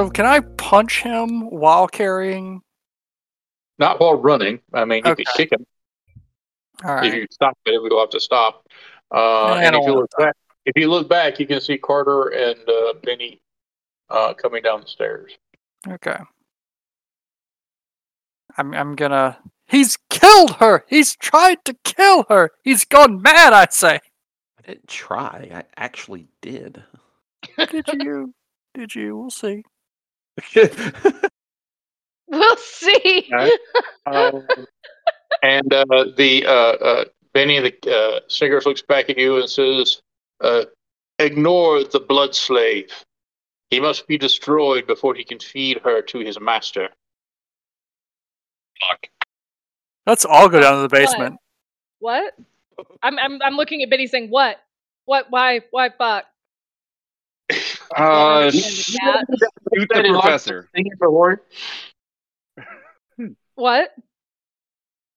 So can I punch him while carrying? Not while running. I mean, you could kick him All if you stop it. It will have to stop. Uh, and if you look back, if you look back, you can see Carter and uh, Benny uh, coming down the stairs. Okay. I'm I'm gonna. He's killed her. He's tried to kill her. He's gone mad. I'd say. I didn't try. I actually did. Did you? Did you? We'll see. We'll see. Okay. Um, and uh, the uh, uh, Benny the uh, Snickers looks back at you and says, uh, "Ignore the blood slave. He must be destroyed before he can feed her to his master." Fuck. Let's all go down to the basement. What? I'm I'm I'm looking at Benny saying what? What? Why? Why? Fuck. Uh, And shoot the cat. the professor. What?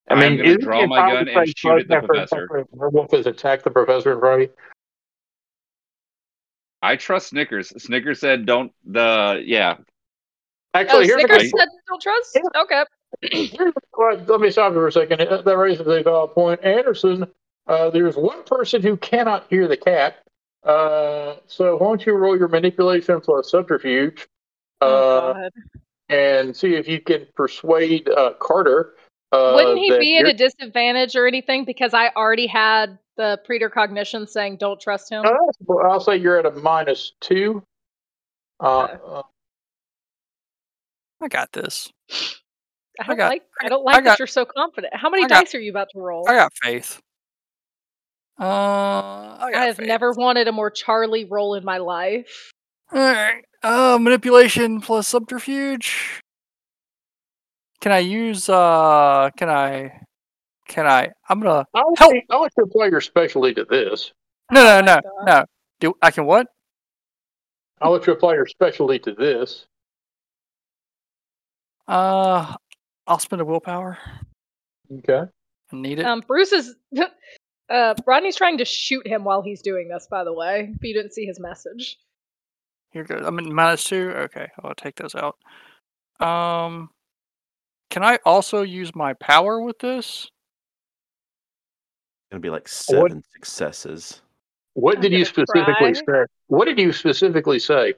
I mean, I'm draw my gun and shoot at the professor. Werewolf has attacked the professor in front of you. I trust Snickers. Snickers said, "Don't the yeah." Oh, Actually, here's Snickers the said don't trust. Okay. Let me stop you for a second. That that raises a valid point. Anderson, uh, there's one person who cannot hear the cat. Uh, so why don't you roll your manipulation plus subterfuge oh, uh, God. and see if you can persuade uh, Carter. Uh, Wouldn't he be at a disadvantage or anything because I already had the precognition saying don't trust him? Uh, well, I'll say you're at a minus two. Uh, Okay. I got this. I don't got- like. I I don't like I that you're so confident. How many got- dice are you about to roll? I got faith. Uh, I got I have faith. never wanted a more Charlie role in my life. All right. Uh, manipulation plus subterfuge. Can I use? Uh, can I? Can I? I'm gonna. I want Help! you- I want you to apply your specialty to this. No, no, no, God. no. Do I can what? I want you to apply your specialty to this. Uh, I'll spend a willpower. Okay. I need it. Um, Bruce is. Uh, Rodney's trying to shoot him while he's doing this. By the way, if you didn't see his message. Here goes. I'm in minus two. Okay, I'll take those out. Um, can I also use my power with this? Gonna be like seven successes. What I'm did you specifically cry. say? What did you specifically say?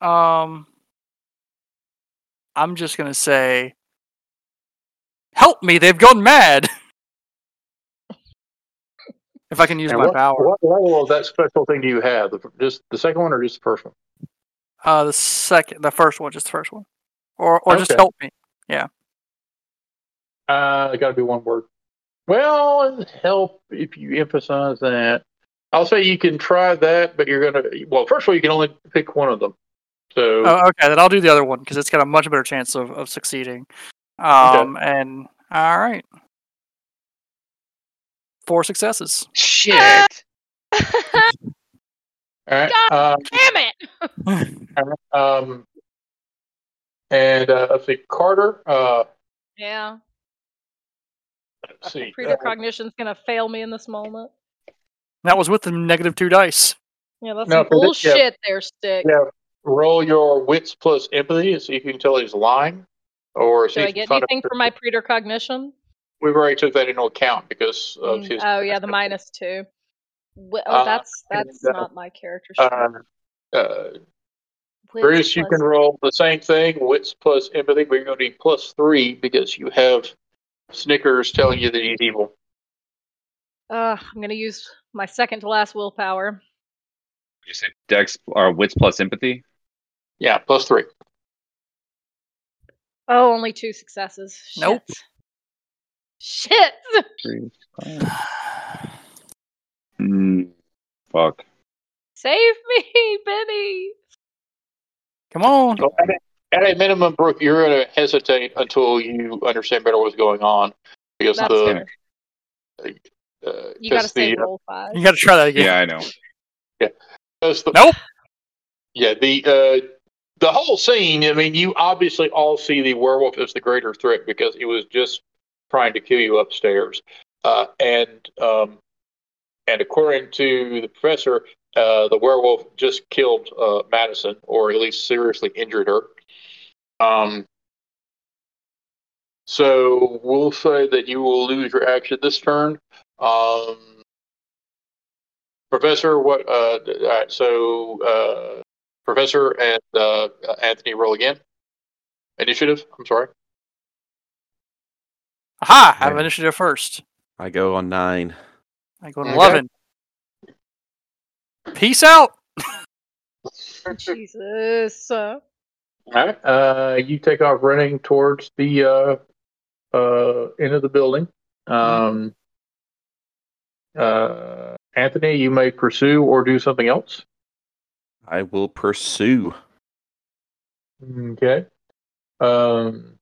Um, I'm just gonna say, "Help me! They've gone mad." if I can use And my what, power. what level of that special thing do you have? The, just the second one or just the first one? Uh, the second, the first one, just the first one, or or just help me. Yeah. Uh, it got to be one word. Well, help if you emphasize that. I'll say you can try that, but you're gonna. Well, first of all, you can only pick one of them. So Oh, okay, then I'll do the other one because it's got a much better chance of, of succeeding. Um, and all right, four successes. Shit. all right. God Um, Damn it! um, and uh, let's see, Carter. Uh, Yeah, let's see. uh, precognition's gonna fail me in this moment. that was with the negative two dice. Yeah, that's No, some for this- yeah. bullshit. There, stick. Yeah. roll your wits plus empathy and see if you can tell he's lying, or see Do I get anything a- for my precognition? We've already took that into account because of Mm, his. oh yeah, the minus two. Well, Uh, that's and, that's uh, not my character. sheet. Uh, uh, Bruce, you plus- can roll the same thing, wits plus empathy, but you're going to need plus three because you have Snickers telling you that he's evil. Uh, I'm gonna use my second to last willpower. You say Dex or wits plus empathy. Yeah, plus three. Oh, only two successes. Shit. Nope. Shit. Three, five. Mm, fuck. Save me, Benny. Come on. So at, a, at a minimum, Brooke, you're going to hesitate until you understand better what's going on because That's the. Uh, You gotta because say roll five. You got to try that again. Yeah, I know. because the- Nope. Yeah, the uh, the whole scene. I mean, you obviously all see the werewolf as the greater threat because it was just trying to kill you upstairs. Uh, and um, and according to the professor, uh, the werewolf just killed uh, Madison, or at least seriously injured her. Um, so we'll say that you will lose your action this turn. Um, Professor, what? Uh, all right, so uh, Professor and uh, Anthony roll again. Initiative. I'm sorry. Aha! I have Yeah. initiative first. I go on nine. I go on Okay. 11. Peace out! Jesus. All right. Uh, you take off running towards the uh, uh, end of the building. Um, uh, Anthony, you may pursue or do something else. I will pursue. Okay. Um,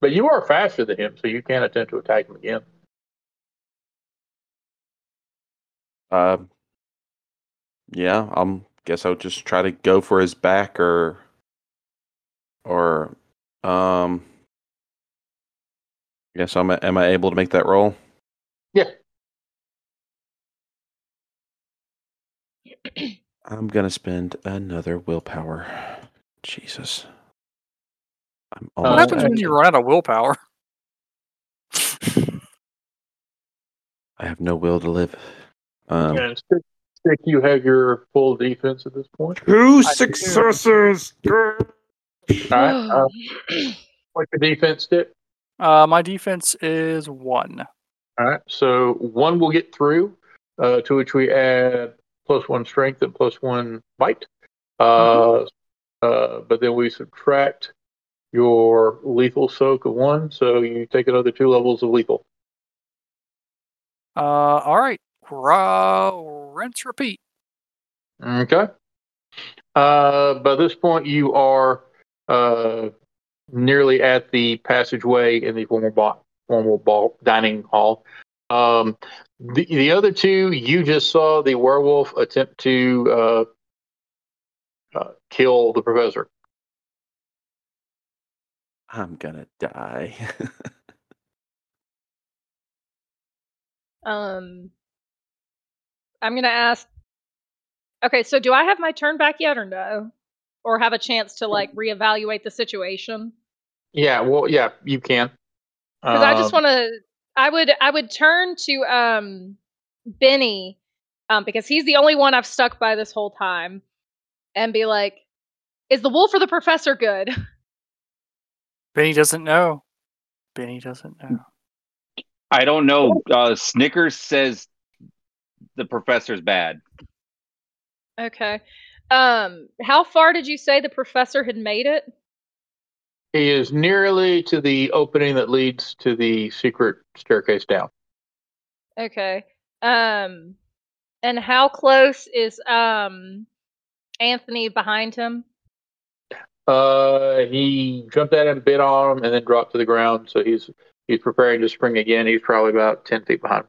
but you are faster than him, so you can't attempt to attack him again. Um, yeah, I'm guess I'll just try to go for his back or or um. Guess I'm am I able to make that roll? Yeah. I'm gonna spend another willpower. Jesus. I'm Uh, What happens at- when you run out of willpower? I have no will to live. Um, and stick, stick, you have your full defense at this point. Two I do. successes. All right. Uh, what's your defense, Stick? Uh, my defense is one. All right. So one will get through, uh, to which we add plus one strength and plus one bite. Uh, uh, but then we subtract your lethal soak of one, so you take another two levels of lethal. Uh, all right. Ra- rinse, repeat. Okay. Uh, by this point, you are uh, nearly at the passageway in the formal ball, formal ball dining hall. Um, the, the other two, you just saw the werewolf attempt to uh, uh, kill the professor. I'm gonna die. um, I'm gonna ask. Okay, so do I have my turn back yet, or no, or have a chance to like reevaluate the situation? Yeah, well, yeah, you can. Because I just Um, want to. I would. I would turn to um, Benny, um, because he's the only one I've stuck by this whole time, and be like, "Is the wolf or the professor good?" Benny doesn't know. Benny doesn't know. I don't know. Uh, Snickers says the professor's bad. Okay. Um, how far did you say the professor had made it? He is nearly to the opening that leads to the secret staircase down. Okay. Um, and how close is um Anthony behind him? Uh, he jumped at him, bit on him, and then dropped to the ground. So he's he's preparing to spring again. He's probably about ten feet behind.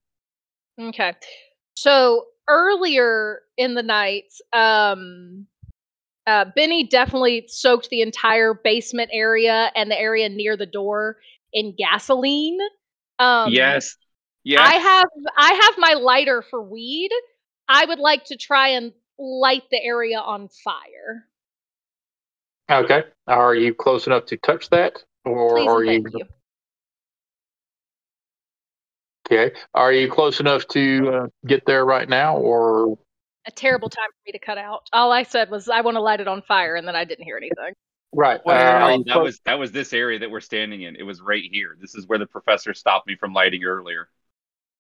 Okay. So earlier in the night, um, uh, Benny definitely soaked the entire basement area and the area near the door in gasoline. Um, yes. Yes. I have I have my lighter for weed. I would like to try and light the area on fire. Okay. Are you close enough to touch that, or Please are you, thank you. okay? Are you close enough to uh, get there right now, or A terrible time for me to cut out. All I said was I want to light it on fire, and then I didn't hear anything. right? Well, uh, are you that close- was that was this area that we're standing in. It was right here. This is where the professor stopped me from lighting earlier.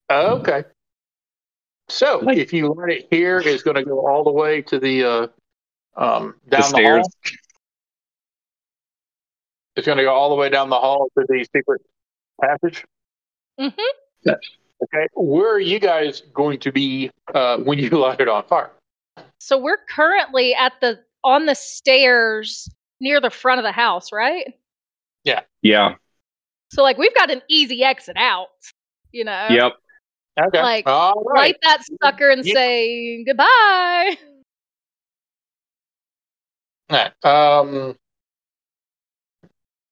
okay. So if you light it here, it's going to go all the way to the uh, um, down the the, stairs. Hall. It's going to go all the way down the hall to the secret passage. Mhm. Okay. Where are you guys going to be uh, when you light it on fire? So we're currently at the on the stairs near the front of the house, right? Yeah. Yeah. So like we've got an easy exit out. You know, Yep. Okay. Like, all right. light that sucker and Yeah. say goodbye. All right. Um,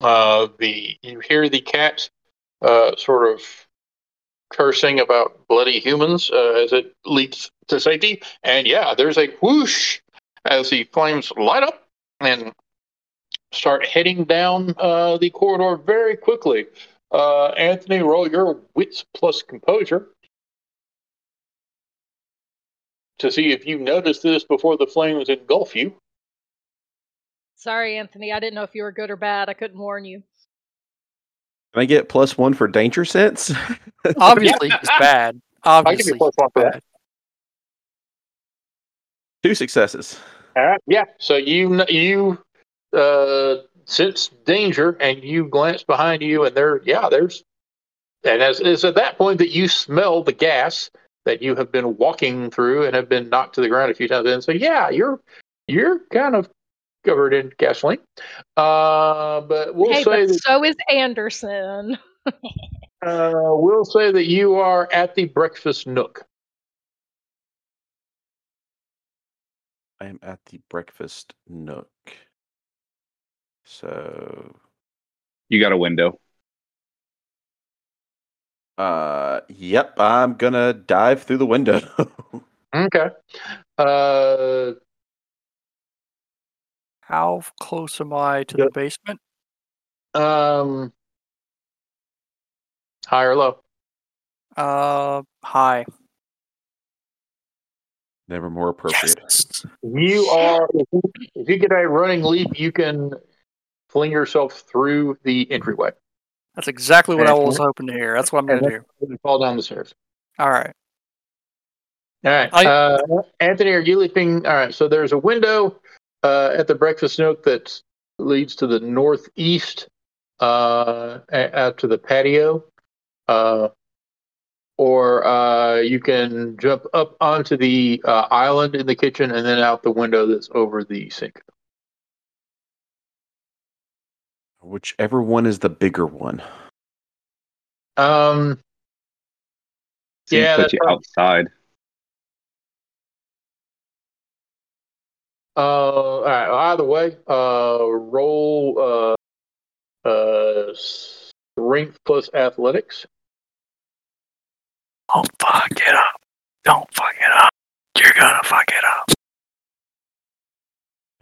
uh, the you hear the cat uh, sort of cursing about bloody humans uh, as it leaps to safety. And yeah, there's a whoosh as the flames light up and start heading down uh, the corridor very quickly. Uh, Anthony, roll your wits plus composure to see if you noticed this before the flames engulf you. Sorry, Anthony. I didn't know if you were good or bad. I couldn't warn you. Can I get plus one for danger sense? Obviously, it's bad. I'll give you plus one for that. Two successes. All right. Yeah. So you you uh, sense danger, and you glance behind you, and there, yeah, there's, and as it's at that point that you smell the gas that you have been walking through and have been knocked to the ground a few times. And so, yeah, you're you're kind of covered in gasoline. Uh, but we'll hey, say but that so is Anderson. uh, we'll say that you are at the breakfast nook. I am at the breakfast nook. So, You got a window. uh, yep, I'm gonna dive through the window. Okay. Uh, How close am I to Yeah. the basement? um, high or low? Uh, high. Never more appropriate. Yes. You are. If you, get a running leap, you can fling yourself through the entryway That's exactly what I was hoping to hear. That's what I'm going to do. you fall down the stairs. All right. All right, I- uh, Anthony, are you leaping? All right, so there's a window uh, at the breakfast nook that leads to the northeast, uh, out to the patio, uh, or uh, you can jump up onto the uh, island in the kitchen and then out the window that's over the sink. Whichever one is the bigger one. Um, Seems Yeah, put that's you right. outside. Uh, all right. well, Either way, uh, roll uh, uh, strength plus athletics. Don't fuck it up. Don't fuck it up. You're gonna fuck it up.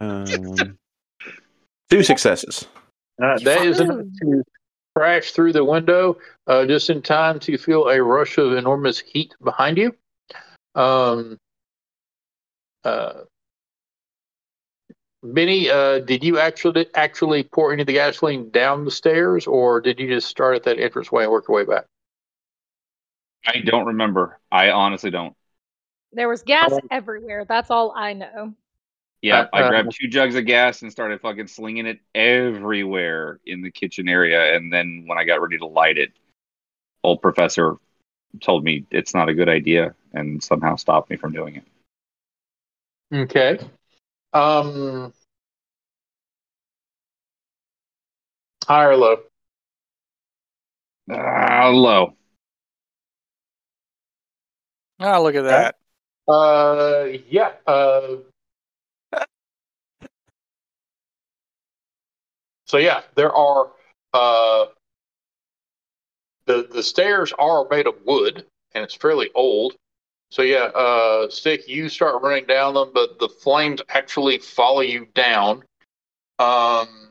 Um, two successes. Uh, that is enough to crash through the window uh, just in time to feel a rush of enormous heat behind you. Um, uh, Benny, uh, did you actually actually pour any of the gasoline down the stairs, or did you just start at that entranceway and work your way back? I don't remember. I honestly don't. There was gas everywhere. That's all I know. Yeah, Uh, I uh, grabbed two jugs of gas and started fucking slinging it everywhere in the kitchen area. And then when I got ready to light it, old professor told me it's not a good idea and somehow stopped me from doing it. Okay. Um, high or low? Ah, low. Ah, look at that. Uh, yeah. Uh, so yeah, there are uh, the the stairs are made of wood and it's fairly old. So yeah, uh, stick. You start running down them, but the flames actually follow you down. Um,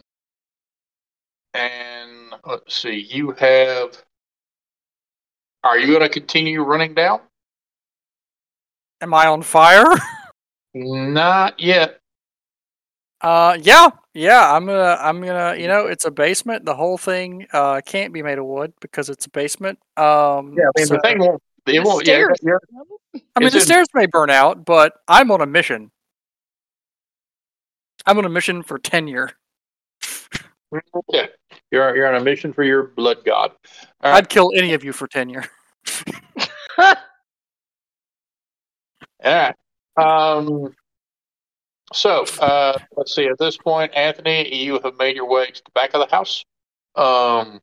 and let's see, you have. Are you going to continue running down? Am I on fire? Not yet. Uh, yeah, yeah. I'm gonna, I'm gonna. You know, it's a basement. The whole thing uh can't be made of wood because it's a basement. Um, Yeah, I mean so- the thing won't. It won't. Yeah, stairs. you're- I mean, it's the in- stairs may burn out, but I'm on a mission. I'm on a mission for tenure. Okay. You're you're on a mission for your blood god. Right. I'd kill any of you for tenure. All right. Um. So uh, let's see. At this point, Anthony, you have made your way to the back of the house. Um.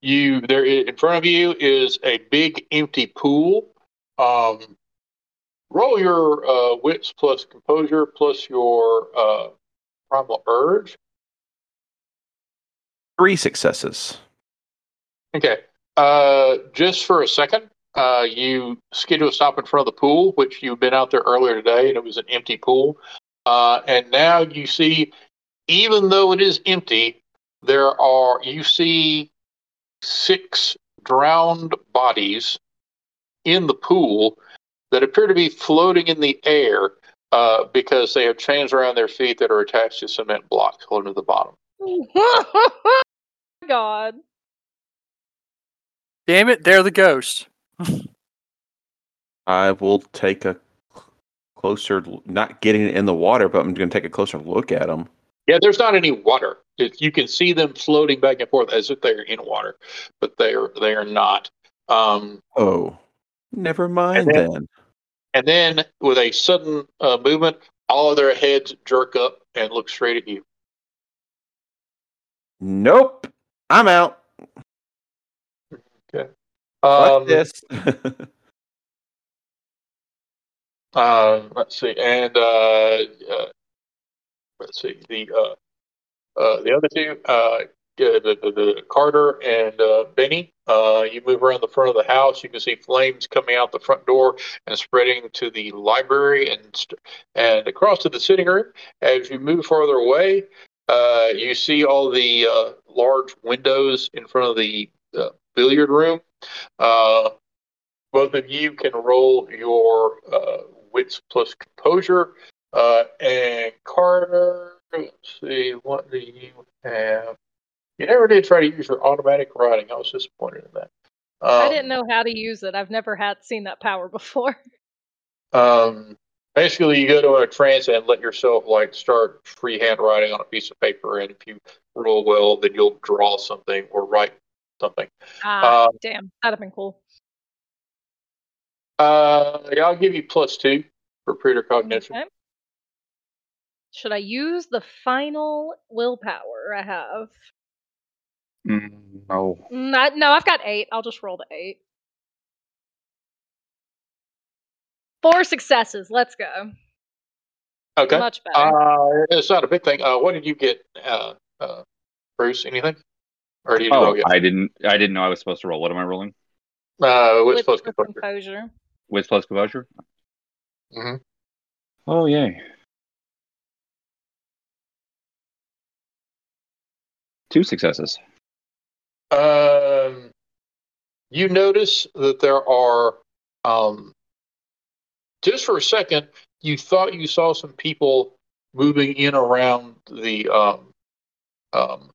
You there in front of you is a big empty pool. Um. Roll your uh, wits plus composure plus your uh, primal urge. Three successes. Okay. Uh, just for a second, uh, you skid to a stop in front of the pool, which you've been out there earlier today, and it was an empty pool. Uh, and now you see, even though it is empty, there are you see six drowned bodies in the pool that appear to be floating in the air uh, because they have chains around their feet that are attached to cement blocks holding to the bottom. God. Damn it, they're the ghost. I will take a closer, not getting in the water, but I'm going to take a closer look at them. Yeah, there's not any water. It, you can see them floating back and forth as if they're in water, but they are they are not. Um, Oh, never mind then- then. And then with a sudden uh, movement, all of their heads jerk up and look straight at you. Nope, I'm out. Okay. Um, this. Uh, let's see, and uh, uh, let's see the uh, uh, the other two, uh, the, the, the Carter and uh, Benny. Uh, you move around the front of the house. You can see flames coming out the front door and spreading to the library and st- and across to the sitting room. As you move farther away, uh, you see all the uh, large windows in front of the billiard room. Both of you can roll your wits plus composure. And Carter, let's see, what do you have? You never did try to use your automatic writing. I was disappointed in that. I Um, didn't know how to use it. I've never had seen that power before. Um, basically, you go to a trance and let yourself like start freehand writing on a piece of paper, and if you roll well, then you'll draw something or write something. Ah, Um, damn, that'd have been cool. Uh, yeah, I'll give you plus two for precognition. Okay. Should I use the final willpower I have? Mm, no. I- no, I've got eight. I'll just roll the eight. Four successes. Let's go. Okay. Much better. Uh, it's not a big thing. Uh, what did you get, uh, uh, Bruce? Anything? Or did you Oh. I didn't. I didn't know I was supposed to roll. What am I rolling? Uh, what's With supposed the to be composure. With plus composure. Mhm. Oh yay! Two successes. Um, you notice that there are, um, just for a second, you thought you saw some people moving in around the, um, um,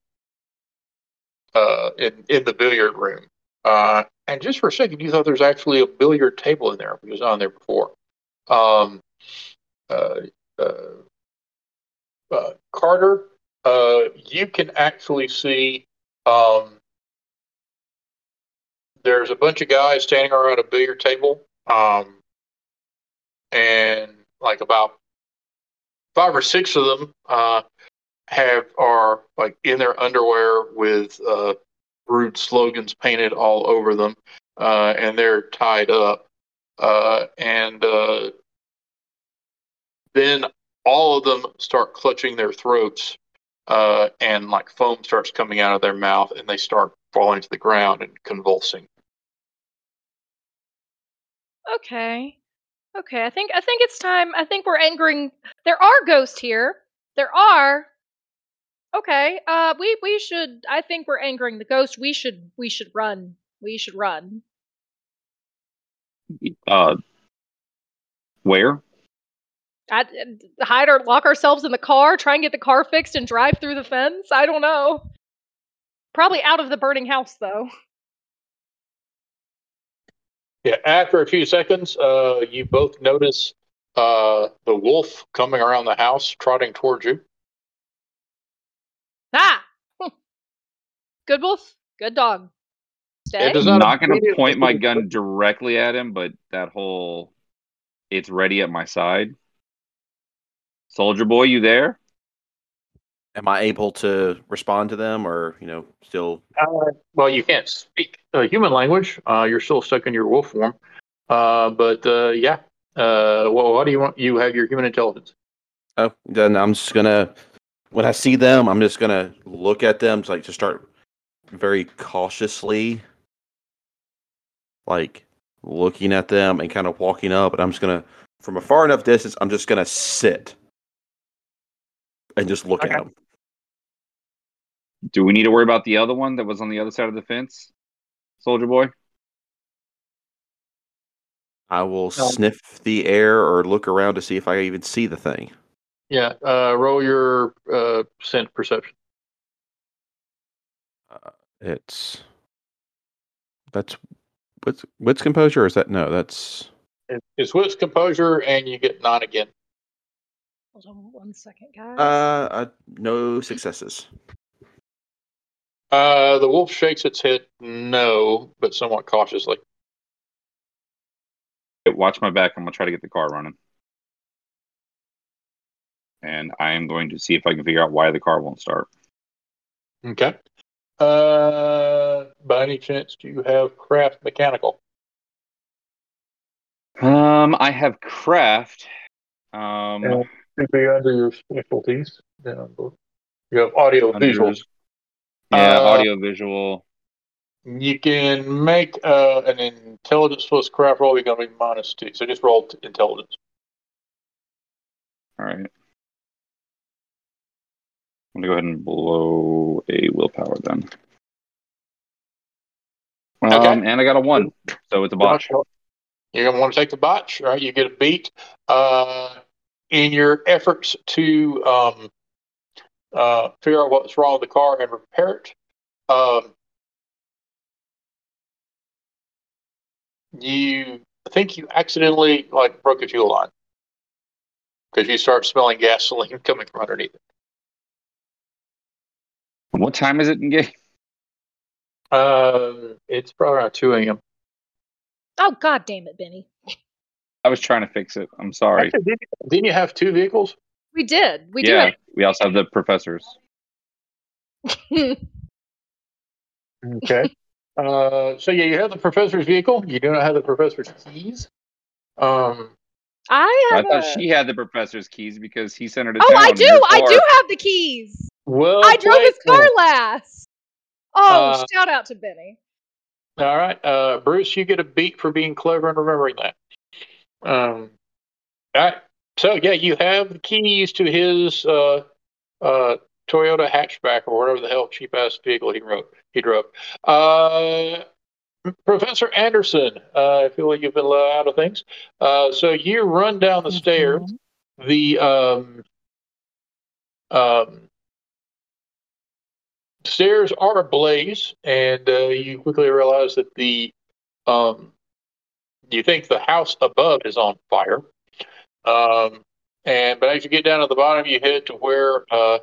uh, in, in the billiard room. Uh, and just for a second, you thought there's actually a billiard table in there. It was on there before. Um, uh, uh, uh, Carter, uh, you can actually see um, there's a bunch of guys standing around a billiard table, um, and like about five or six of them uh, have are like in their underwear with uh, rude slogans painted all over them, uh, and they're tied up, uh, and uh, then all of them start clutching their throats uh, and like foam starts coming out of their mouth and they start falling to the ground and convulsing. Okay. Okay, I think I think it's time. I think we're angering. There are ghosts here. There are. Okay. Uh, we we should. I think we're angering the ghost. We should we should run. We should run. Uh, where? I, hide or lock ourselves in the car. Try and get the car fixed and drive through the fence. I don't know. Probably out of the burning house though. Yeah, after a few seconds, uh, you both notice uh, the wolf coming around the house, trotting towards you. Ah. Good wolf. Good dog. Stay. It does I'm not not going to point my gun directly at him, but that whole it's ready at my side. Soldier boy, you there? Am I able to respond to them, or you know, still? Uh, well, you can't speak uh, human language. Uh, you're still stuck in your wolf form. Uh, but uh, yeah. Uh, well, what do you want? You have your human intelligence. Oh, then I'm just gonna. When I see them, I'm just gonna look at them, like to start very cautiously, like looking at them and kind of walking up, and I'm just gonna, from a far enough distance, I'm just gonna sit and just look Okay. at them. Do we need to worry about the other one that was on the other side of the fence, Soldier Boy? I will Um, sniff the air or look around to see if I even see the thing. Yeah. Uh, roll your uh, scent perception. Uh, It's that's what's what's composure or is that no? That's It's with composure, and you get nine again. Hold on one second, guys. uh, uh no successes. Uh, the wolf shakes its head no, but somewhat cautiously. Watch my back. I'm gonna try to get the car running, and I am going to see if I can figure out why the car won't start. Okay. Uh, by any chance, do you have craft mechanical? Um, I have craft. Um, Yeah. Should be under your specialties. Below. You have audio under- visuals. Yeah, Uh, audio visual. You can make uh, an intelligence plus craft roll. You're going to be minus two. So just roll t- intelligence. All right. I'm gonna go ahead and blow a willpower then. Um, Okay. and I got a one, so it's a botch. You're going to want to take the botch, right? You get a beat. Uh, in your efforts to um, uh, figure out what's wrong with the car and repair it, um, you think you accidentally like broke a fuel line because you start smelling gasoline coming from underneath it. What time is it in game? Uh, it's probably around two a.m. oh god damn it, Benny. I was trying to fix it. I'm sorry. Actually, didn't, didn't you have two vehicles? We did. We yeah, we also have the professors. Okay. uh, so yeah, you have the professor's vehicle. You do not have the professor's keys. Um, I I have thought a- she had the professor's keys because he sent her to Oh. I do. I do have the keys. well, I drove his car then. last. Oh, Uh, shout out to Benny. All right, uh, Bruce, you get a beat for being clever and remembering that. Um, all right. So yeah, you have the keys to his uh, uh, Toyota hatchback or whatever the hell cheap ass vehicle he wrote he drove. Uh, Professor Anderson, uh, I feel like you've been out of things. Uh, so you run down the stairs. The um, um, stairs are ablaze, and uh, you quickly realize that the um, you think the house above is on fire. Um, and but as you get down to the bottom, you head to where uh,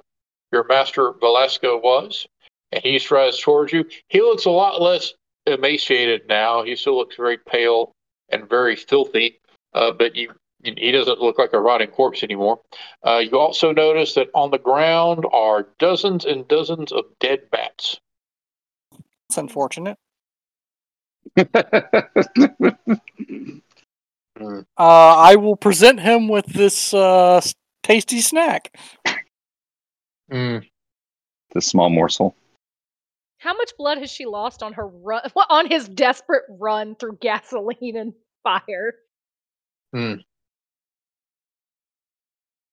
your master Velasco was, and he strides towards you. He looks a lot less emaciated now. He still looks very pale and very filthy, uh, but you. He doesn't look like a rotting corpse anymore. Uh, you also notice that on the ground are dozens and dozens of dead bats. It's unfortunate. Mm. Uh, I will present him with this uh, tasty snack. Mm. the small morsel. How much blood has she lost on her run on his desperate run through gasoline and fire?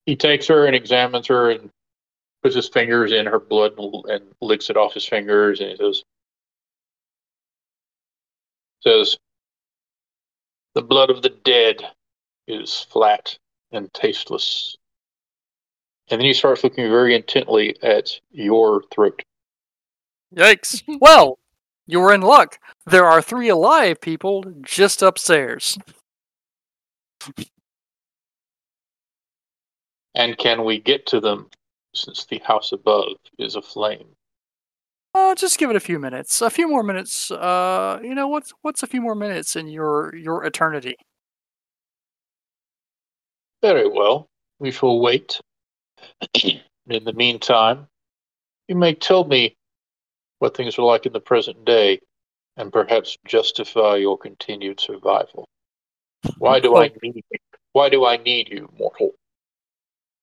He takes her and examines her and puts his fingers in her blood and, and licks it off his fingers and he says, says, the blood of the dead is flat and tasteless. And then he starts looking very intently at your throat. Yikes. well, you were in luck. There are three alive people just upstairs. And can we get to them since the house above is aflame? Uh, just give it a few minutes. A few more minutes. Uh, you know what's what's a few more minutes in your your eternity? Very well. We shall wait. in the meantime, you may tell me what things are like in the present day and perhaps justify your continued survival. Why do I need you? Why do I need you, mortal?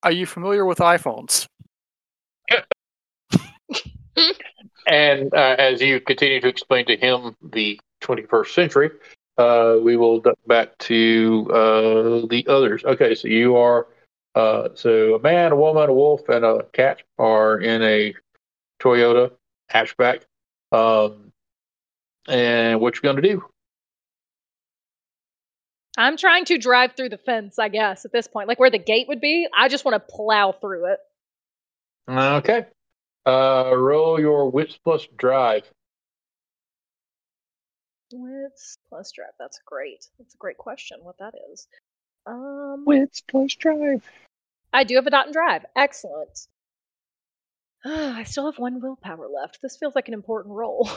Are you familiar with iPhones? And uh, as you continue to explain to him the 21st century, uh, we will duck back to uh, the others. Okay, so you are uh, so a man, a woman, a wolf, and a cat are in a Toyota hatchback. Um, and what you gonna do? I'm trying to drive through the fence, I guess, at this point. Like where the gate would be. I just want to plow through it. Okay. Uh, roll your wits plus drive. Wits plus drive. That's great. That's a great question. What that is. Um, Wits plus drive. I do have a dot and drive. Excellent. I still have one willpower left. This feels like an important roll.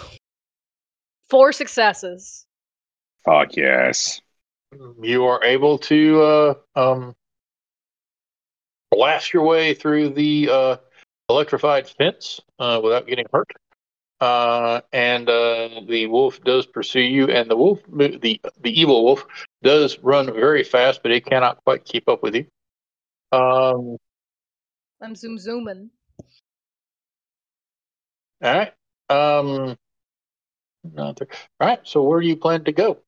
Four successes. Fuck yes. You are able to uh, um, blast your way through the uh, electrified fence uh, without getting hurt. Uh, and uh, the wolf does pursue you, and the wolf, the the evil wolf, does run very fast, but it cannot quite keep up with you. Um, I'm zoom zooming. all right. Um, not there. All right. So where do you plan to go?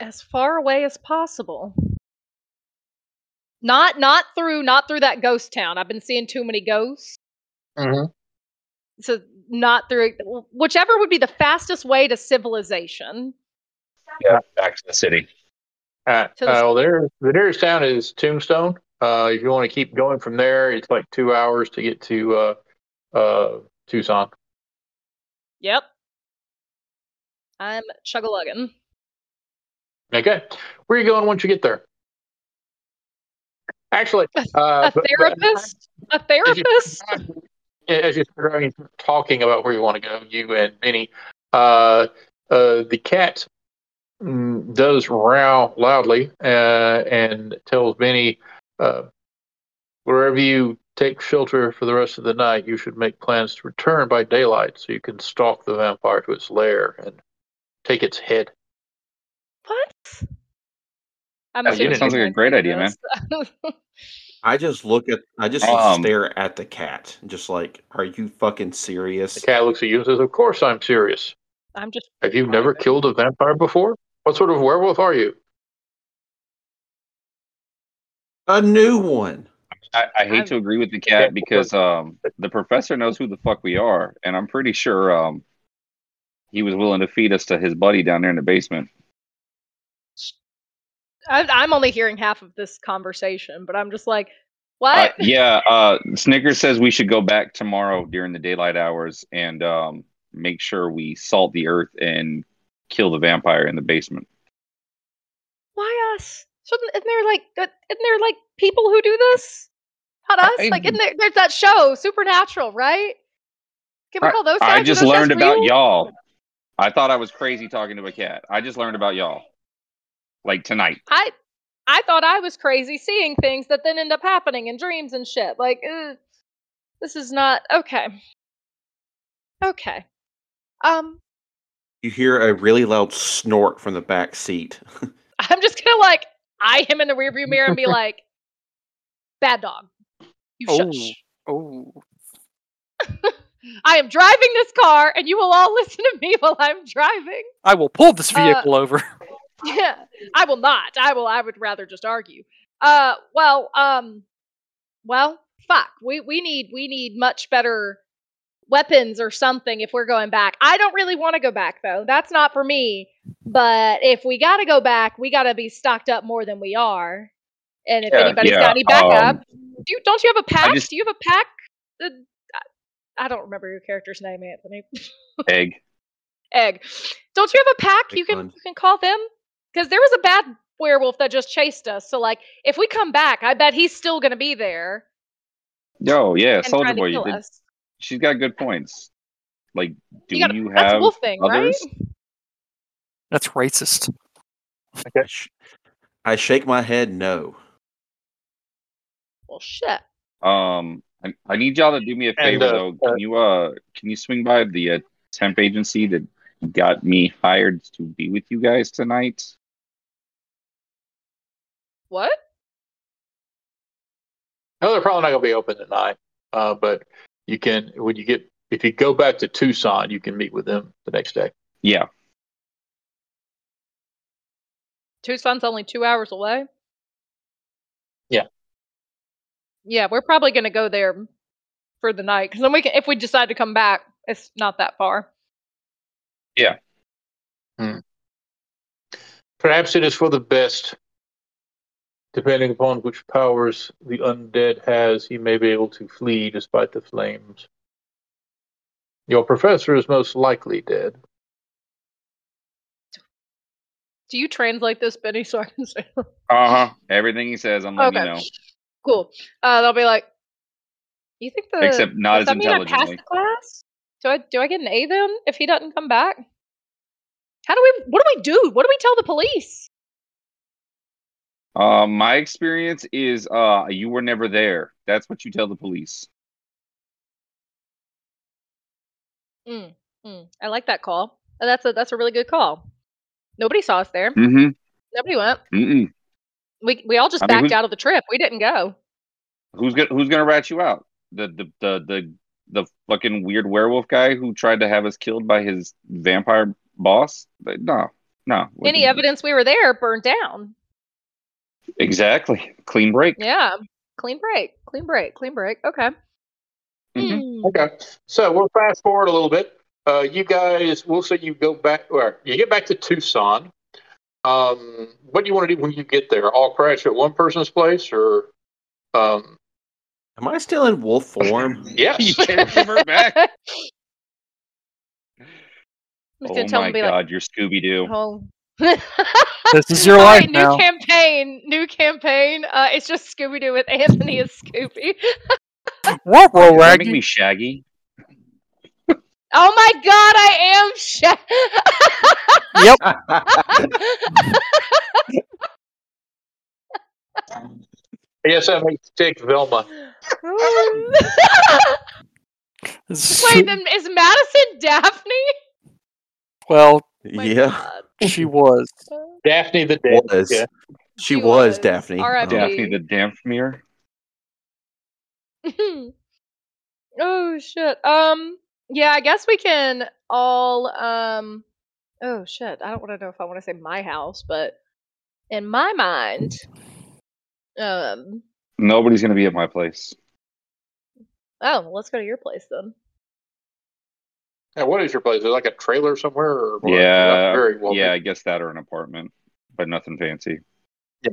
as far away as possible. Not not through not through that ghost town. I've been seeing too many ghosts. Mm-hmm. So not through whichever would be the fastest way to civilization. Yeah, back to the city. All right. To the- Uh, well, there, the nearest town is Tombstone. Uh, if you want to keep going from there, it's like two hours to get to uh, uh, Tucson. Yep. I'm chug-a-lugging. Okay. Where are you going once you get there? Actually, uh, A but- but- therapist? A therapist? as you start driving, talking about where you want to go, you and Minnie, uh, uh, the cat mm, does row loudly uh, and tells Minnie, uh, wherever you take shelter for the rest of the night, you should make plans to return by daylight so you can stalk the vampire to its lair and take its head. What? I'm Yeah, you assuming didn't- sounds like a great through idea, man. I just look at, I just Um, stare at the cat, just like, are you fucking serious? The cat looks at you and says, Of course I'm serious. I'm just Have you never Private. killed a vampire before? What sort of werewolf are you? A new one. I, I hate I'm- to agree with the cat because um the professor knows who the fuck we are, and I'm pretty sure um he was willing to feed us to his buddy down there in the basement. I, I'm only hearing half of this conversation, but I'm just like, what? Uh, yeah, uh, Snickers says we should go back tomorrow during the daylight hours and um, make sure we salt the earth and kill the vampire in the basement. Why us? Shouldn't isn't there like uh, isn't there like people who do this? Not us. I- like isn't there, there's that show Supernatural, right? Can we call those? I guys? Are just those learned about real? y'all. I thought I was crazy talking to a cat. I just learned about y'all. Like tonight. I I thought I was crazy seeing things that then end up happening in dreams and shit. Like, uh, this is not okay. Okay. Um, You hear a really loud snort from the back seat. I'm just gonna like eye him in the rearview mirror and be like, "Bad dog, you Oh. shush." Oh, I am driving this car, and you will all listen to me while I'm driving. I will pull this Uh, vehicle over. Yeah, I will not. I will. I would rather just argue. Uh, well, um, well, fuck. We we need we need much better weapons or something if we're going back. I don't really want to go back though. That's not for me. But if we got to go back, we got to be stocked up more than we are. And if Yeah, anybody's yeah, got any backup, um, do you, don't you have a pack? just- Do you have a pack? Uh, I don't remember your character's name, Anthony. Egg. egg. Don't you have a pack? Big you can you can call them because there was a bad werewolf that just chased us. So like, if we come back, I bet he's still gonna be there Yo, yeah, Soldier Boy. You did. us. She's got good points. Like, do You you, gotta- That's a have wolf thing, others? right? That's racist. I sh- I shake my head no. Well, shit. Um, I, I need y'all to do me a And, favor uh, though. Can you uh, can you swing by the uh, temp agency that got me hired to be with you guys tonight? What? No, they're probably not going to be open tonight. Uh, but you can when you get if you go back to Tucson, you can meet with them the next day. Yeah. Tucson's only two hours away. Yeah. Yeah, we're probably gonna go there for the night because then we can. If we decide to come back, it's not that far. Yeah. Hmm. Perhaps it is for the best. Depending upon which powers the undead has, he may be able to flee despite the flames. Your professor is most likely dead. Do you translate this, Benny, so I can say? Uh huh. Everything he says, I'm letting okay, you know. cool. Uh, they'll be like, "You think the Except not does as that mean I passed the class? Do I do I get an A then if he doesn't come back? How do we? What do we do? What do we tell the police? Uh, my experience is uh, you were never there. That's what you tell the police. Mm, mm, I like that call. Uh, That's a that's a really good call. Nobody saw us there. Mm-hmm. Nobody went. Mm-mm. We we all just I backed who's- out of the trip. We didn't go. Who's gonna Who's gonna rat you out? The the the the the fucking weird werewolf guy who tried to have us killed by his vampire boss? But no, no. Any evidence we were there burned down. Exactly. Clean break. Yeah. Clean break. Clean break. Clean break. Okay. Mhm. Hmm. Okay, so we'll fast forward a little bit. Uh, you guys, we'll say you go back, or you get back to Tucson. Um, what do you want to do when you get there? All crash at one person's place, or um, Am I still in wolf form? yes, You can't revert back. I'm just Oh gonna tell my him be god, like, you're Scooby Doo. This is your All life right, new campaign. New campaign. Uh, it's just Scooby Doo with Anthony as Scooby. Whoa, whoa, Does that make Raggy. me Shaggy? Oh my god, I am Sha- yes, that makes you take Velma. Wait, then is Madison Daphne? Well, My yeah, God. she was. Daphne the Dead. was. Yeah. She She was, was. Daphne. R.I.P. Oh. Daphne the Dampmere? oh shit. Um. Yeah, I guess we can all. Um. Oh shit. I don't want to know if I want to say my house, but in my mind, um. Nobody's gonna be at my place. Oh, well, let's go to your place then. And what is your place? Is it like a trailer somewhere? Or? Yeah, very well. yeah, I guess that or an apartment, but nothing fancy. Yeah,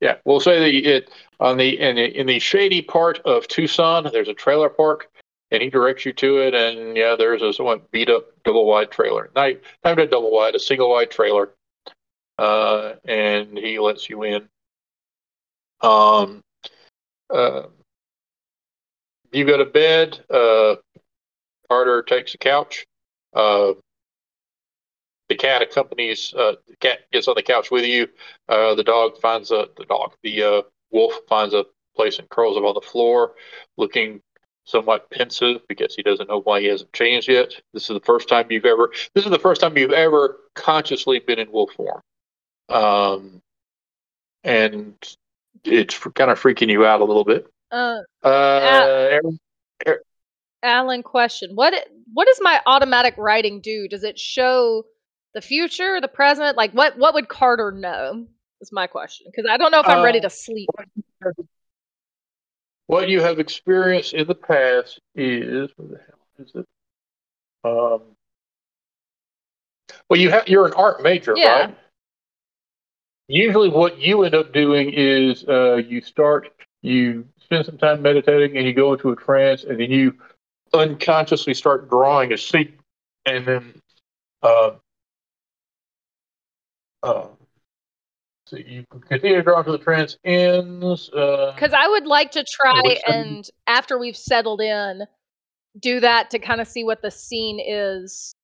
yeah. we'll say that it on the in the in the shady part of Tucson. There's a trailer park, and he directs you to it. And yeah, there's a somewhat beat up double wide trailer. Not not a double wide, a single wide trailer. Uh, and he lets you in. Um, uh, you go to bed. Uh, Carter takes the couch. Uh, the cat accompanies. Uh, the cat gets on the couch with you. Uh, the dog finds a the dog. The uh, wolf finds a place and curls up on the floor, looking somewhat pensive because he doesn't know why he hasn't changed yet. This is the first time you've ever. This is the first time you've ever consciously been in wolf form, um, and it's kind of freaking you out a little bit. Uh, Uh, Aaron? Alan, question: What what does my automatic writing do? Does it show the future, the present? Like, what what would Carter know? Is my question because I don't know if I'm ready Uh, to sleep. what you have experienced in the past is what the hell is it? Um, well, you have you're an art major, Yeah. right? Usually, what you end up doing is uh, you start, you spend some time meditating, and you go into a trance, and then you unconsciously start drawing a scene, and then uh, uh, so you continue to draw until the trance ends. Uh, Because I would like to try what's that? and after we've settled in, do that to kind of see what the scene is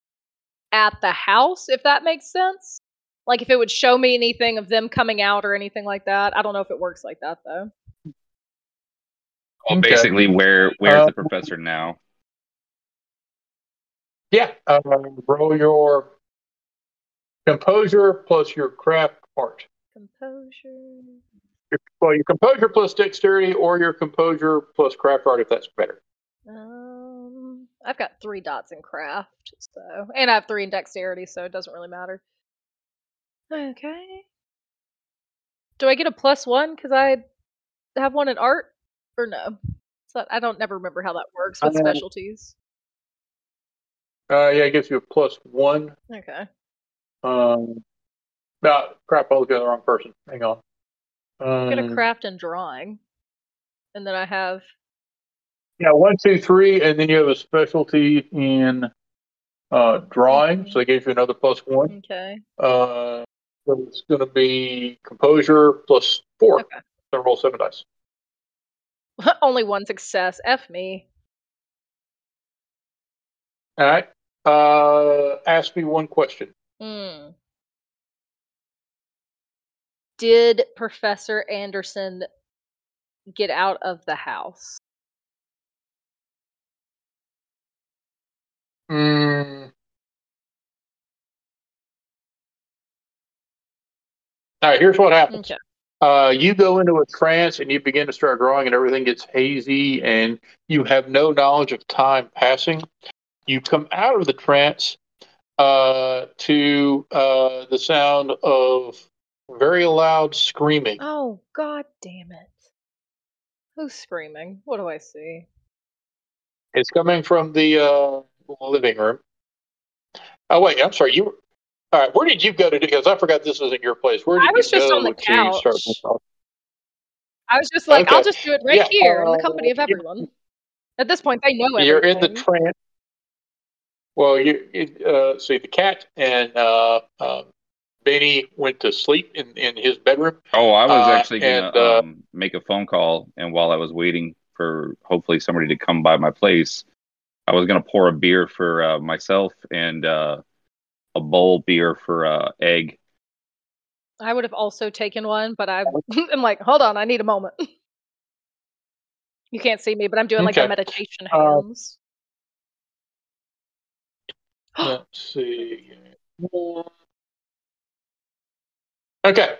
at the house, if that makes sense. Like if it would show me anything of them coming out or anything like that. I don't know if it works like that though. Well, Okay. basically, where where's Uh, the professor now? Yeah, uh, roll your composure plus your craft art. Composure. Well, your composure plus dexterity, or your composure plus craft art, if that's better. Um, I've got three dots in craft, so and I have three in dexterity, so it doesn't really matter. Okay. Do I get a plus one because I have one in art, or no? So I don't never remember how that works with Uh, specialties. Uh, yeah, it gives you a plus one. Okay. Um, no, crap, I was at the wrong person. Hang on. I get a Um, craft and drawing, and then I have Yeah, one, two, three, and then you have a specialty in uh, drawing, so it gives you another plus one. okay. Uh, so it's going to be composure plus four. Okay. So roll seven dice. Only one success. F me. All right. Uh, ask me one question. Hmm. Did Professor Anderson get out of the house? Mm. All right. Here's what happens. Okay. Uh, you go into a trance and you begin to start drawing, and everything gets hazy, and you have no knowledge of time passing. You come out of the trance uh, to uh, the sound of very loud screaming. Oh god damn it. Who's screaming? What do I see? It's coming from the uh, living room. Oh wait, I'm sorry. You. All right. Where did you go to? do? Because I forgot this was in your place. Where did I was you just go on the couch. I was just like, I'll just do it right Yeah, here in the uh, company of everyone. At this point, they know You're in the trance. Well, you, you uh, see the cat and uh, um, Benny went to sleep in, in his bedroom. Oh, I was Uh, actually gonna and, uh, um, make a phone call, and while I was waiting for hopefully somebody to come by my place, I was gonna pour a beer for uh, myself and uh, a bowl beer for uh, Egg. I would have also taken one, but I, I'm like, hold on, I need a moment. You can't see me, but I'm doing like the Okay. meditation Uh, hands. Let's see. Okay.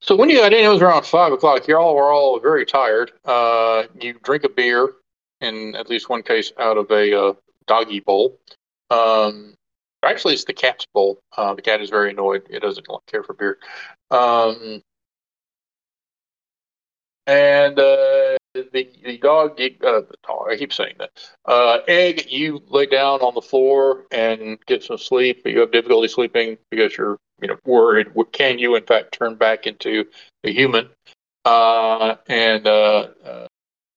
So when you got in, it was around five o'clock. You all were all very tired. Uh, you drink a beer, in at least one case, out of a uh, doggy bowl. Um, actually, it's the cat's bowl. Uh, the cat is very annoyed. It doesn't care for beer. Um, and uh, the the dog, uh, the dog. I keep saying that. Uh, Egg, you lay down on the floor and get some sleep, but you have difficulty sleeping because you're, you know, worried. Can you, in fact, turn back into a human? Uh, and uh, uh,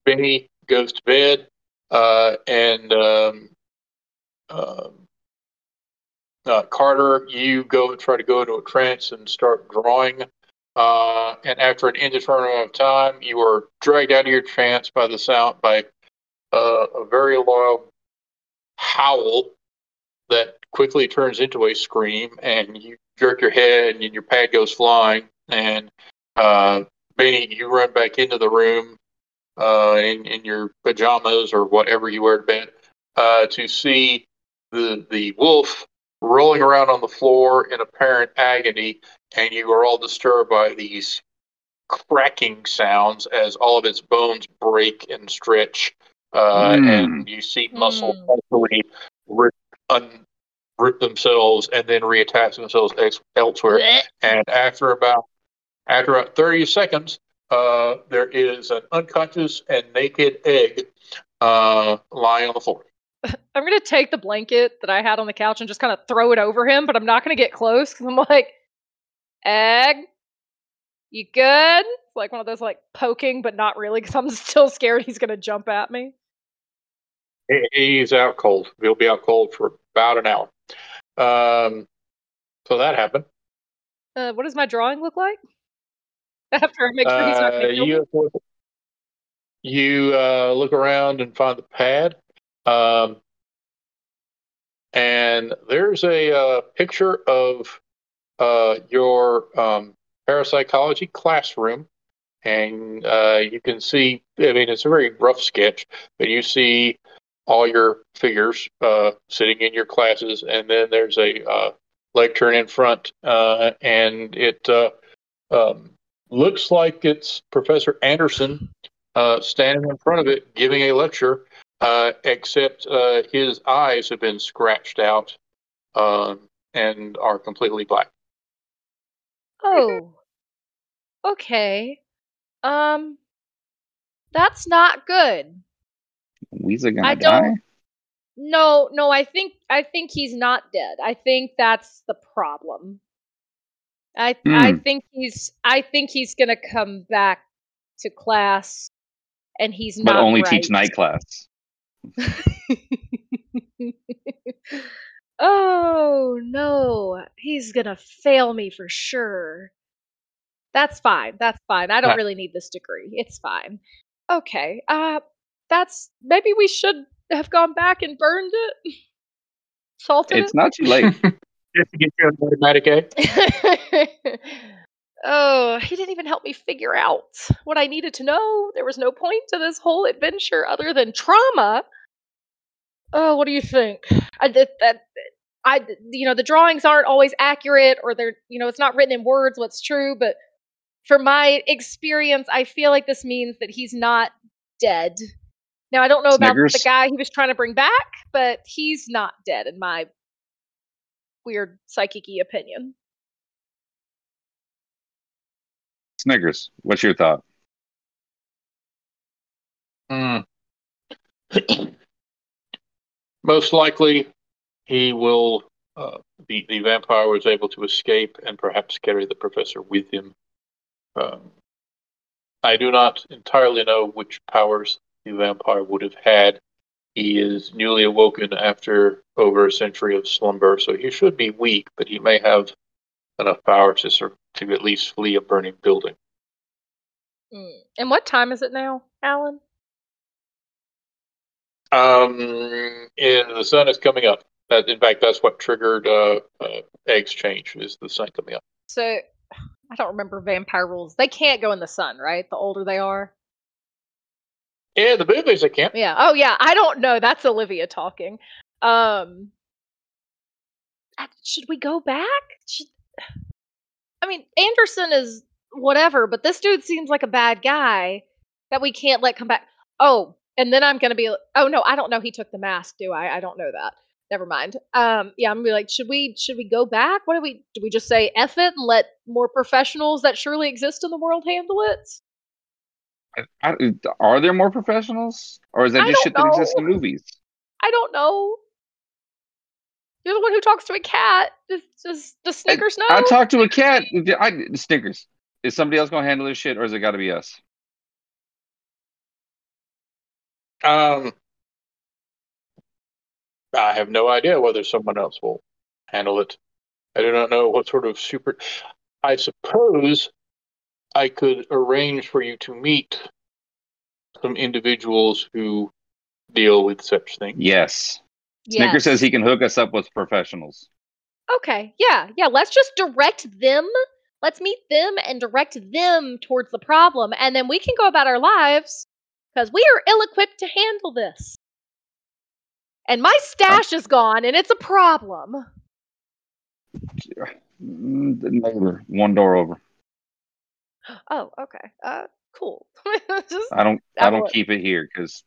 Benny goes to bed, uh, and um, um uh, Carter, you go and try to go into a trance and start drawing. Uh, and after an indeterminate amount of time, you are dragged out of your trance by the sound by uh, a very loud howl that quickly turns into a scream, and you jerk your head, and your pad goes flying. And uh, Benny, you run back into the room uh, in, in your pajamas or whatever you wear to bed uh, to see the the wolf rolling around on the floor in apparent agony, and you are all disturbed by these cracking sounds as all of its bones break and stretch, uh, Hmm. and you see muscle Hmm. actually rip, un, rip themselves and then reattach themselves ex- elsewhere. Blech. And after about after about thirty seconds, uh, there is an unconscious and naked egg uh, lying on the floor. I'm gonna take the blanket that I had on the couch and just kind of throw it over him, but I'm not gonna get close because I'm like, Egg, you good? It's like one of those like poking, but not really because I'm still scared he's gonna jump at me. He's out cold. He'll be out cold for about an hour. Um, so that happened. Uh, what does my drawing look like? After I make sure he's not Uh, kill me. you you uh, look around and find the pad, um, and there's a uh, picture of uh, your um, parapsychology classroom, and uh, you can see. I mean, it's a very rough sketch, but you see all your figures uh, sitting in your classes, and then there's a uh, lectern in front, uh, and it uh, um, looks like it's Professor Anderson standing in front of it giving a lecture, except his eyes have been scratched out um, and are completely black. Oh. Okay. Um that's not good. Weezer gonna I die. don't- No, no, I think I think he's not dead. I think that's the problem. I I Hmm. think he's I think he's gonna come back to class and he's But not only right. teach night class. oh no, he's gonna fail me for sure. That's fine. That's fine. I don't Right. really need this degree. It's fine. Okay. Uh that's maybe we should have gone back and burned it. Salted It's not too late. Just to get you an automatic A. it. oh, he didn't even help me figure out what I needed to know. There was no point to this whole adventure other than trauma. Oh, what do you think? I did that. I, you know, the drawings aren't always accurate, or they're, you know, it's not written in words what's true. But for my experience, I feel like this means that he's not dead. Now, I don't know about the guy he was trying to bring back, but he's not dead in my weird psychic opinion. Snickers, what's your thought? Hmm. Most likely, he will. Uh, the the vampire was able to escape and perhaps carry the professor with him. Um, I do not entirely know which powers the vampire would have had. He is newly awoken after over a century of slumber, so he should be weak, but he may have enough power to sur- to at least flee a burning building. Mm. And what time is it now, Alan? Um, and the sun is coming up. That, in fact, that's what triggered uh, uh, eggs change. Is the sun coming up? So I don't remember vampire rules. They can't go in the sun, right? The older they are. Yeah, the movies I can't. Yeah. Oh yeah. I don't know. That's Olivia talking. Um should we go back? Should, I mean, Anderson is whatever, but this dude seems like a bad guy that we can't let come back. Oh, and then I'm gonna be. Oh no, I don't know. He took the mask, do I? I don't know that. Never mind. Um, yeah, I'm gonna be like, should we? Should we go back? What do we? Do we just say F it and let more professionals that surely exist in the world handle it? I, are there more professionals, or is that just shit that exists in movies? I don't know. You're the one who talks to a cat. Does does, does Snickers know? I talk to a cat. I, Snickers. Is somebody else gonna handle this shit, or is it got to be us? Um, I have no idea whether someone else will handle it. I do not know what sort of super. I suppose I could arrange for you to meet some individuals who deal with such things. Yes. Snickers Yes. says he can hook us up with professionals. Okay, yeah, yeah. Let's just direct them. Let's meet them and direct them towards the problem, and then we can go about our lives because we are ill-equipped to handle this. And my stash is gone, and it's a problem. Mm, the neighbor, one door over. Oh, okay. Uh, cool. just I don't. I I don't keep it here because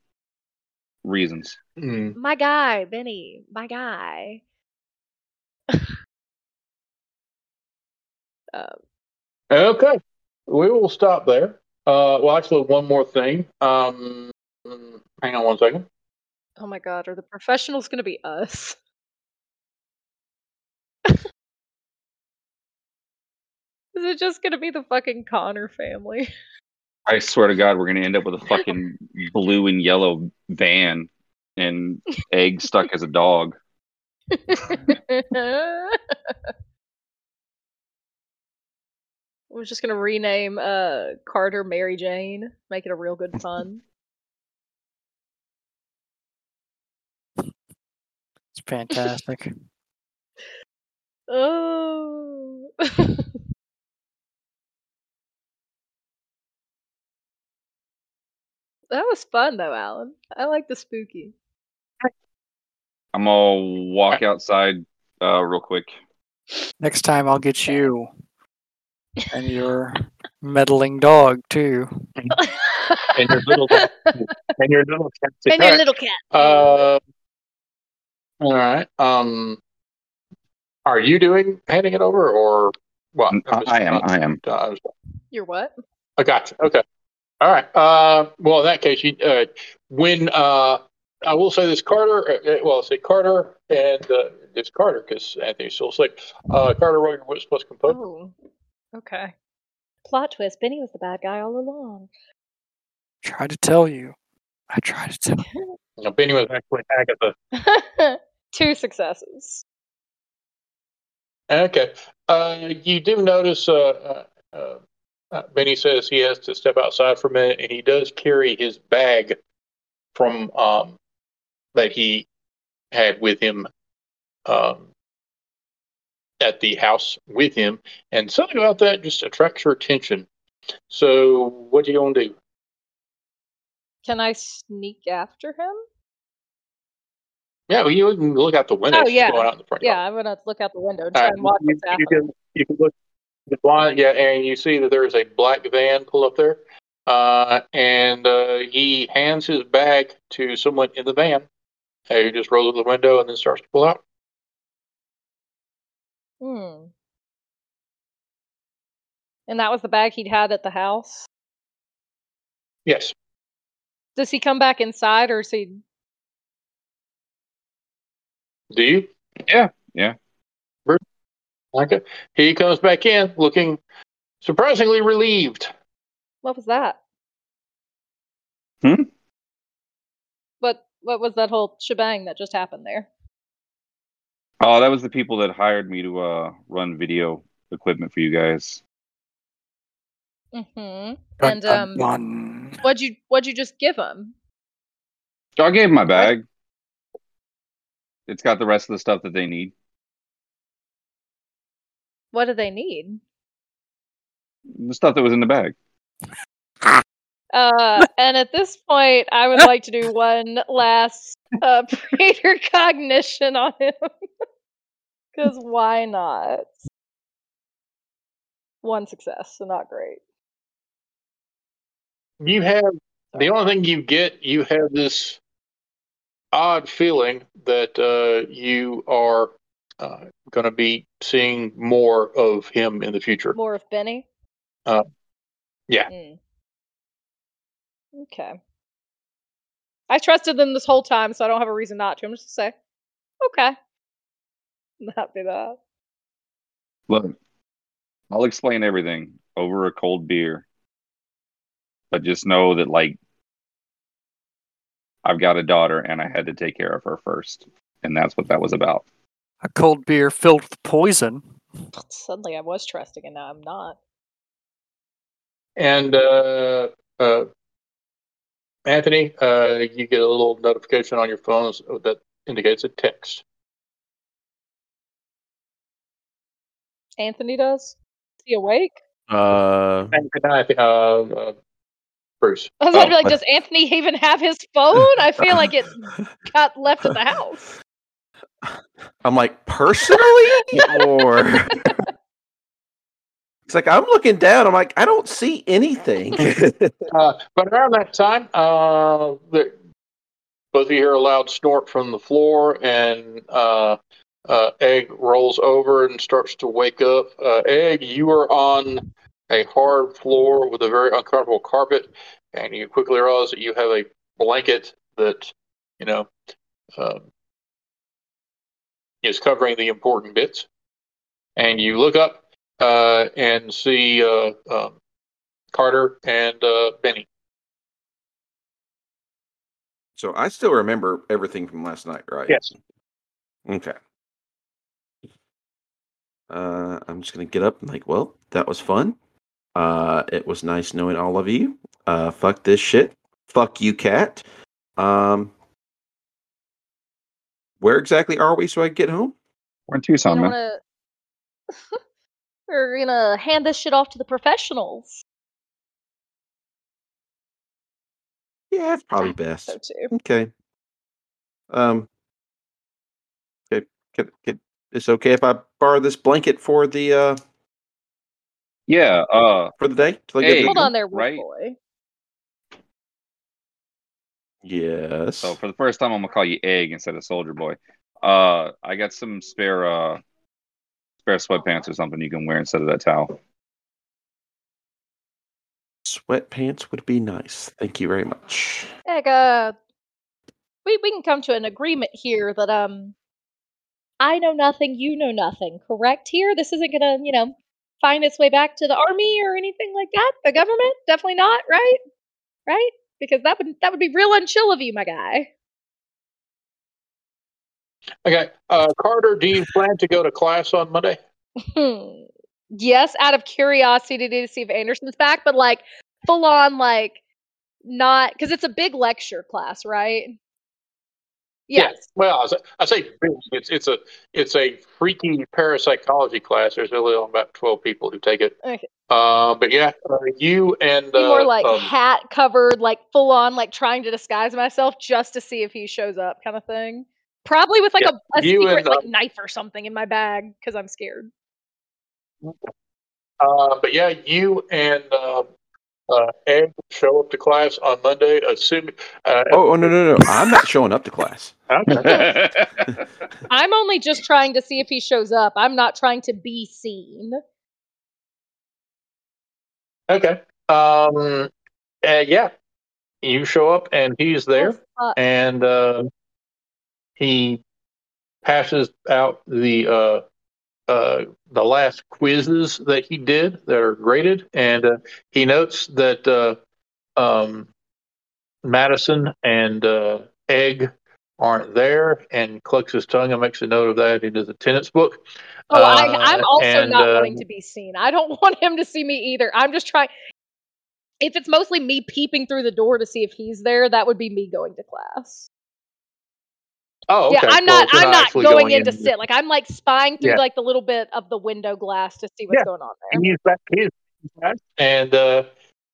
reasons. Hmm. my guy, Benny, my guy. um, Okay, we will stop there. Uh, well, actually, one more thing. Um, hang on one second. oh my God, are the professionals going to be us? Is it just going to be the fucking Connor family? I swear to God, we're gonna end up with a fucking blue and yellow van and egg stuck as a dog. We're just gonna rename uh Carter Mary Jane, make it a real good fun. It's fantastic. oh. that was fun though, Alan. I like the spooky. I'm gonna walk outside uh, real quick. Next time I'll get you and your meddling dog too. And your little and your little cat. and your little cat. Uh, all right. Um, are you doing handing it over, or Well, I, I am. I am. I was You're what? I got you. Okay. All right. Uh, well, in that case, you, uh, when uh, I will say this, Carter. Uh, uh, well, I'll say Carter and uh, it's Carter because Anthony's still sick. Uh, Carter, roll your wits plus composure. Oh, okay. Plot twist: Benny was the bad guy all along. Tried to tell you. I tried to tell you. Now, Benny was actually Agatha. Two successes. Okay. Uh, you do notice. Uh, uh, uh, uh, Benny says he has to step outside for a minute, and he does carry his bag from um, that he had with him um, at the house with him, and something about that just attracts your attention. So, what are you gonna do? Can I sneak after him? Yeah, well, you can look out the window. Oh, yeah. going the front Yeah. I'm gonna look out the window and try right, and watch you, you can you can look the blind, yeah, and you see that there is a black van pull up there, uh, and uh, he hands his bag to someone in the van. Uh, he just rolls up the window and then starts to pull out. Hmm. And that was the bag he'd had at the house. Yes, Does he come back inside, or is he? do you? Yeah, yeah. Okay. He comes back in looking surprisingly relieved. What was that? Hmm? What What was that whole shebang that just happened there? Oh, that was the people that hired me to uh, run video equipment for you guys. Mm-hmm. And um, what'd you What'd you just give them? I gave them my bag. It's got the rest of the stuff that they need. What do they need? The stuff that was in the bag. Uh, and at this point, I would like to do one last uh, cognition on him. Because why not? One success, so not great. You have the only thing you get. You have this odd feeling that uh, you are uh, going to be seeing more of him in the future. More of Benny? Uh, yeah. Mm. Okay. I trusted them this whole time, so I don't have a reason not to. I'm just gonna say, okay. Not be that. Look, I'll explain everything over a cold beer. But just know that, like, I've got a daughter and I had to take care of her first. And that's what that was about. A cold beer filled with poison. Suddenly I was trusting, and now I'm not. And uh, uh, Anthony, uh, you get a little notification on your phone that indicates a text. Anthony does? Is he awake? Uh, And I think, uh, uh, Bruce. I was about to be Oh, like, does Anthony even have his phone? I feel like it got left at the house. I'm like personally, or it's like I'm looking down. I'm like I don't see anything. Uh, but around that time, uh, the, both of you hear a loud snort from the floor, and uh, uh, Egg rolls over and starts to wake up. Uh, Egg, you are on a hard floor with a very uncomfortable carpet, and you quickly realize that you have a blanket that, you know, um, is covering the important bits. And you look up uh, and see uh, um, Carter and uh, Benny. so I still remember everything from last night, right? Yes. Okay. Uh, I'm just gonna get up and like, well, that was fun. Uh, it was nice knowing all of you. Uh, fuck this shit. Fuck you, cat. Um, where exactly are we so I can get home? We're in Tucson, man. wanna... We're gonna hand this shit off to the professionals. Yeah, it's probably So best. too. Okay. Um. Okay. Can, can, it's okay if I borrow this blanket for the uh Yeah, uh, for the day? Till I Hey. get Hold on there, Right. boy. Yes. so for the first time, I'm gonna call you Egg instead of Soldier Boy. Uh, I got some spare uh Spare sweatpants or something you can wear instead of that towel. Sweatpants would be nice. Thank you very much. Heck, uh, we we can come to an agreement here that um, I know nothing, you know nothing. Correct? Here, this isn't gonna, you know, find its way back to the army or anything like that. The government, definitely not. Right? Right? Because that would that would be real unchill of you, my guy. Okay, uh, Carter, do you plan to go to class on Monday? Hmm. yes, out of curiosity to see if Anderson's back, but like full on, like not because it's a big lecture class, right? Yes. Well, I say, I say it's it's a it's a freaky parapsychology class. There's only about twelve people who take it. Okay. Uh, but yeah, uh, you and uh, more like um, hat covered, like full on, like trying to disguise myself just to see if he shows up, kind of thing. Probably with like Yeah, a, a secret and, like um, knife or something in my bag because I'm scared. Uh, but yeah, you and uh, uh, Ed show up to class on Monday. Assuming. Uh, Oh, oh no, no, no! I'm not showing up to class. I'm only just trying to see if he shows up. I'm not trying to be seen. Okay. Um, uh, yeah, you show up and he's there, Oh, and uh, he passes out the uh, uh, the last quizzes that he did that are graded, and uh, he notes that uh, um, Madison and uh, Egg aren't there, and clucks his tongue and makes a note of that in the tenants book. Oh, I, Uh, I'm also and, not uh, wanting to be seen. I don't want him to see me either. I'm just trying. If it's mostly me peeping through the door to see if he's there, that would be me going to class. Oh, okay. Yeah, I'm Well, not. if I'm not actually going, in to in- sit. Like I'm like spying through Yeah. like the little bit of the window glass to see what's Yeah. going on there. and he's back. He's back, and uh,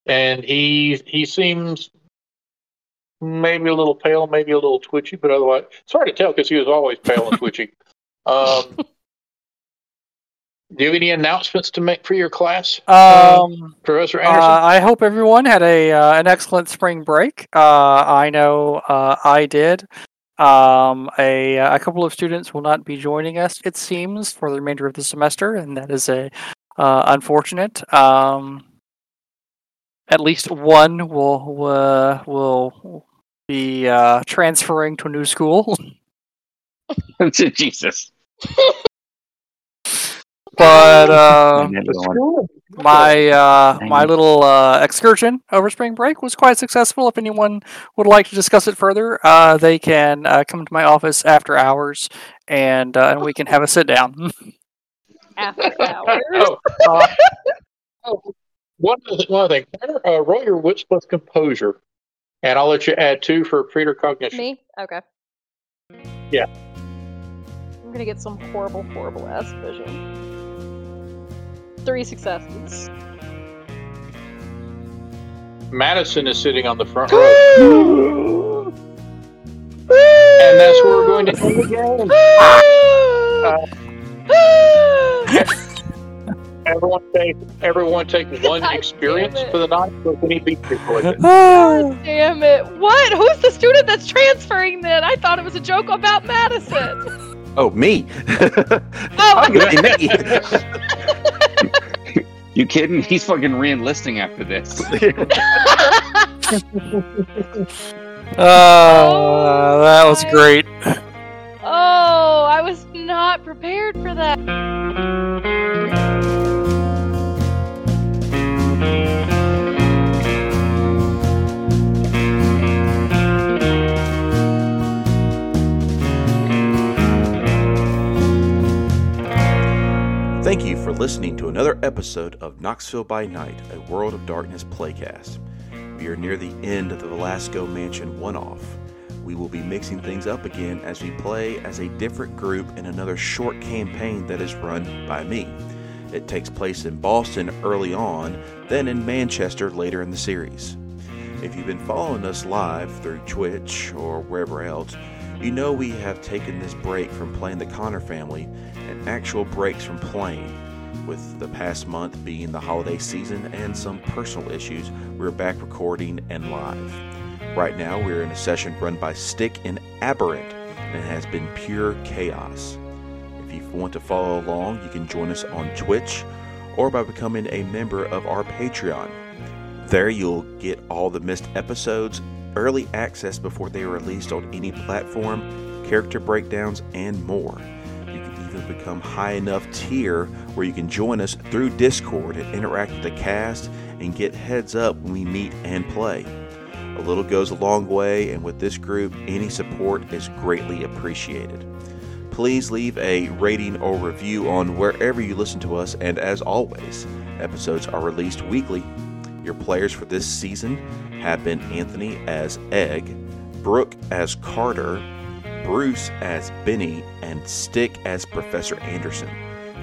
and he he seems maybe a little pale, maybe a little twitchy, but otherwise it's hard to tell because he was always pale and twitchy. Um, do you have any announcements to make for your class, Um, Professor uh, Anderson? I hope everyone had a uh, an excellent spring break. Uh, I know uh, I did. Um, a a couple of students will not be joining us, it seems, for the remainder of the semester, and that is a uh, unfortunate. Um, at least one will uh, will be uh, transferring to a new school. Jesus. but uh, my uh, my little uh, excursion over spring break was quite successful. If anyone would like to discuss it further, uh, they can uh, come to my office after hours, and uh, and we can have a sit down. After hours. Oh, uh, oh, one other, one other thing. Uh, roll your wits plus composure, and I'll let you add two for precognition. Me? Okay. Yeah. I'm gonna get some horrible, horrible ass vision. Three successes. Madison is sitting on the front row. and that's where we're going to end the game. Everyone take everyone take one God experience for the night. So if any beat people with it. Damn it! What? Who's the student that's transferring? Then I thought it was a joke about Madison. Oh, me. Oh, I'm gonna be me. You kidding? He's fucking re-enlisting after this. Uh, that was great. oh, I was not prepared for that. Thank you for listening to another episode of Knoxville by Night, a World of Darkness playcast. We are near the end of the Velasco Mansion one off. We will be mixing things up again as we play as a different group in another short campaign that is run by me. It takes place in Boston early on, then in Manchester later in the series. If you've been following us live through Twitch or wherever else, you know we have taken this break from playing the Connor family and actual breaks from playing. With the past month being the holiday season and some personal issues, we're back recording and live. Right now, we're in a session run by Stick and Aberrant, and it has been pure chaos. If you want to follow along, you can join us on Twitch or by becoming a member of our Patreon. There you'll get all the missed episodes, early access before they are released on any platform, character breakdowns, and more. You can even become high enough tier where you can join us through Discord and interact with the cast and get heads up when we meet and play. A little goes a long way, and with this group, any support is greatly appreciated. Please leave a rating or review on wherever you listen to us, and as always, episodes are released weekly. Your players for this season have been Anthony as Egg, Brooke as Carter, Bruce as Benny, and Stick as Professor Anderson.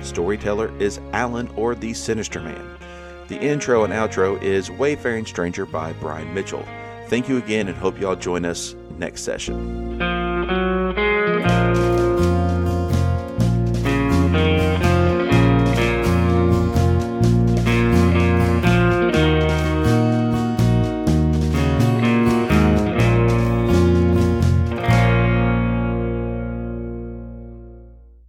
Storyteller is Alan or the Sinister Man. The intro and outro is Wayfaring Stranger by Brian Mitchell. Thank you again and hope you all join us next session.